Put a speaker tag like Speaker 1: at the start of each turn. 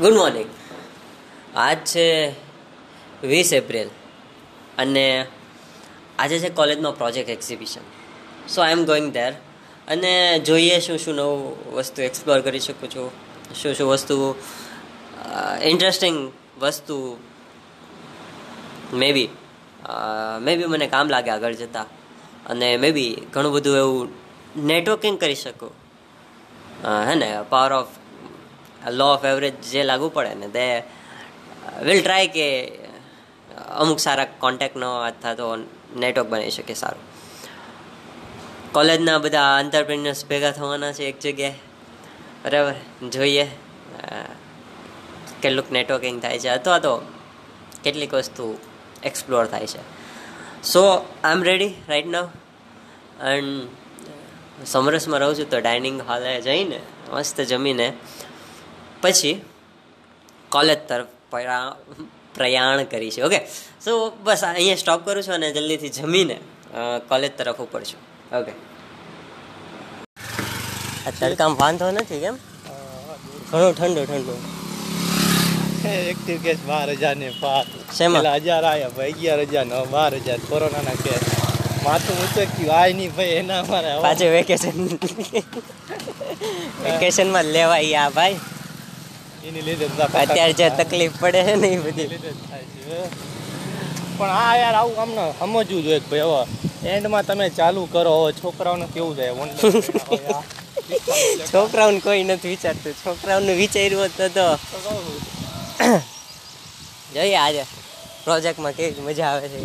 Speaker 1: Good morning આજ છે વીસ એપ્રિલ અને આજે છે કોલેજમાં project exhibition so I am going there અને જોઈએ શું શું નવું વસ્તુ એક્સપ્લોર કરી શકું છું, શું શું વસ્તુ ઇન્ટરેસ્ટિંગ વસ્તુ મે બી મે બી મને કામ લાગે આગળ જતાં અને મે બી ઘણું બધું એવું નેટવર્કિંગ કરી શકું. હે ને power of law of average જે લાગુ પડે ને તે વિલ ટ્રાય કે અમુક સારા કોન્ટેક્ટનો અથવા તો નેટવર્ક બની શકે સારું. કોલેજના બધા આંતરપ્રિન્યર્સ ભેગા થવાના છે એક જગ્યાએ. બરાબર? જોઈએ કેટલુંક નેટવર્કિંગ થાય છે અથવા તો કેટલીક વસ્તુ એક્સપ્લોર થાય છે. So I am ready right now and સમરસમાં રહું છું તો ડાઇનિંગ હોલે જઈને મસ્ત જમીને પછી કોલેજ તરફ પ્રયાણ કરી છે. ઓકે સો બસ અહીંયા સ્ટોપ કરું છું અને જલ્દીથી જમીને કોલેજ તરફ ઉપર છું ઓકે અત્યારે તડકામાં વાંધો નથી કેમ? ઘણું ઠંડુ ઠંડુ.
Speaker 2: એક્ટિવ કેસ બાર હજાર ને પાર
Speaker 1: શેમાં?
Speaker 2: હજાર આવ્યા ભાઈ અગિયાર હજાર ને બાર હજાર. કોરોનાના કેસ માથું ઉચક્યું આય નહીં ભાઈ એના મારે હવે.
Speaker 1: પાછું વેકેશન વેકેશનમાં લેવાય આ ભાઈ.
Speaker 2: એની લીધે
Speaker 1: અત્યારે જે તકલીફ પડે છે ને એ બધી.
Speaker 2: પણ આ યાર આવું આમને સમજવું જોઈએ ભાઈ હવે એન્ડમાં તમે ચાલુ કરો છોકરાઓને કેવું જાય ઓનલાઈન
Speaker 1: છોકરાઓને કોઈ નથી વિચારતું. છોકરાઓને વિચાર્યું હોત તો તો જોઈએ આજે. પ્રોજેક્ટમાં કેવી મજા આવે છે.